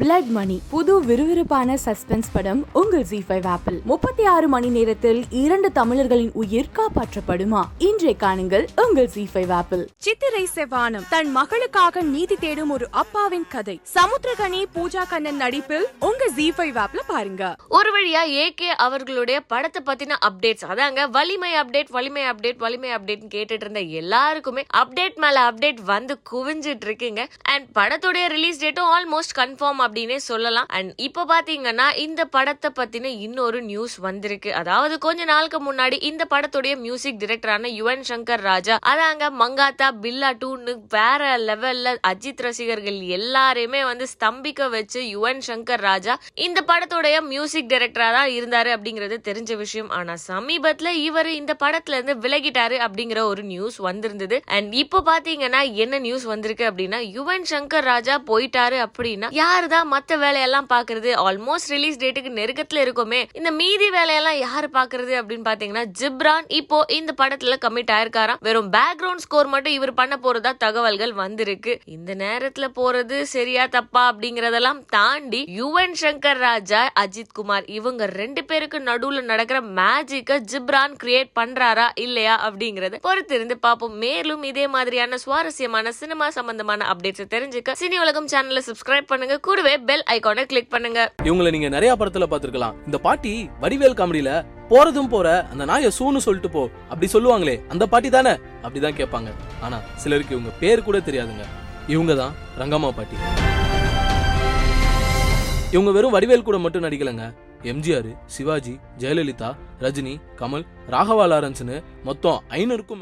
Blood மணி புது விறுவிறுப்பான suspense படம் உங்கள் ஜி ஃபைவ் ஆப்பிள் முப்பத்தி ஆறு மணி நேரத்தில் இரண்டு தமிழர்களின் உயிர் காப்பாற்றப்படுமா? இன்றைய காணுங்கள் உங்கள் ஜி ஃபைவ் ஆப்பிள் சித்திரை செவானம் தன் மகளுக்காக நீதி தேடும் ஒரு அப்பாவின் கதை. சமுத்திரகனி பூஜா கண்ணன் நடிப்பில் உங்க ஜி ஃபைவ் ஆப்ல பாருங்க. ஒரு வழியா ஏகே அவர்களுடைய படத்தை பத்தின அப்டேட்ஸ் அதாங்க வலிமை அப்டேட் வலிமை அப்டேட் வலிமை அப்டேட் கேட்டுட்டு இருந்த எல்லாருக்குமே அப்டேட் மேல அப்டேட் வந்து குவிஞ்சிட்டு இருக்குங்க அண்ட் படத்துடைய ரிலீஸ் டேட்டும் ஆல்மோஸ்ட் கன்ஃபார்ம் அப்படின்னே சொல்லலாம். அண்ட் இப்போ பாத்தீங்கன்னா இந்த படத்தை பத்தின இன்னொரு நியூஸ் வந்திருக்கு. அதாவது கொஞ்ச நாளுக்கு முன்னாடி இந்த படத்துடைய மியூசிக் டிரெக்டரான யுவன் சங்கர் ராஜா அதாங்க மங்காத்தா பில்லா டூன்னு வேற லெவல்ல அஜித் ரசிகர்கள் எல்லாரையுமே வந்து ஸ்தம்பிக்க வச்சு யுவன் சங்கர் ராஜா இந்த படத்துடைய மியூசிக் டைரக்டரா தான் இருந்தாரு அப்படிங்கிறது தெரிஞ்ச விஷயம். ஆனா சமீபத்துல இவர் இந்த படத்துல இருந்து விலகிட்டாரு அப்படிங்கிற ஒரு நியூஸ் வந்திருந்தது. அண்ட் இப்போ பாத்தீங்கன்னா என்ன நியூஸ் வந்திருக்கு அப்படின்னா யுவன் சங்கர் ராஜா போயிட்டாரு அப்படின்னா யாரு தான் மற்ற வேலையெல்லாம் பாக்குறது ஆல்மோஸ்ட் ரிலீஸ் டேட்டுக்கு நெருக்கத்துல இருக்குமே. இந்த மீதி வேலையெல்லாம் யாரு பாக்குறது அப்படின்னு பாத்தீங்கன்னா ஜிப்ரான் இப்போ இந்த படத்துல கமிட் ஆயிருக்காராம். வெறும் பேக்ரவுண்ட் ஸ்கோர் மட்டும் இவர் பண்ண போறதா தகவல்கள் வந்திருக்கு. இந்த நேரத்துல போறது சரியா தப்பா அப்படிங்கறதெல்லாம் தாண்டி யுவன் சங்கர் ராஜா அஜித் குமார் இவங்க ரெண்டு பேருக்கு நடுவுல நடக்கிற மேஜிக்க ஜிப்ரான் கிரியேட் பண்றாரா இல்லையா அப்படிங்கறத பொறுத்திருந்து பார்ப்போம். மேலும் இதே மாதிரியான சுவாரஸ்யமான சினிமா சம்பந்தமான அப்டேட்ஸ் தெரிஞ்சுக்க சினி உலகம் சேனலை சப்ஸ்கிரைப் பண்ணுங்க. கூடவே பெல் ஐகானை கிளிக் பண்ணுங்க. இவங்கள நீங்க நிறைய படத்துல பாத்துருக்கலாம் இந்த பாட்டி வடிவேல் காமெடியில போறதும் போற அந்த நாய சூன்னு சொல்லிட்டு போ அப்படி சொல்லுவாங்களே அந்த பாட்டி தானே? அப்படிதான் கேட்பாங்க. ஆனா சிலருக்கு இவங்க பேர் கூட தெரியாதுங்க. இவங்க தான் ரங்கம்மா பாட்டி. இவங்க வெறும் வடிவேல் கூட மட்டும் நடிக்கலங்க. எம்ஜிஆர் சிவாஜி ஜெயலலிதா ரஜினி கமல் ராகவா லாரன்ஸ்னு மொத்தம் ஐநூறுக்கும்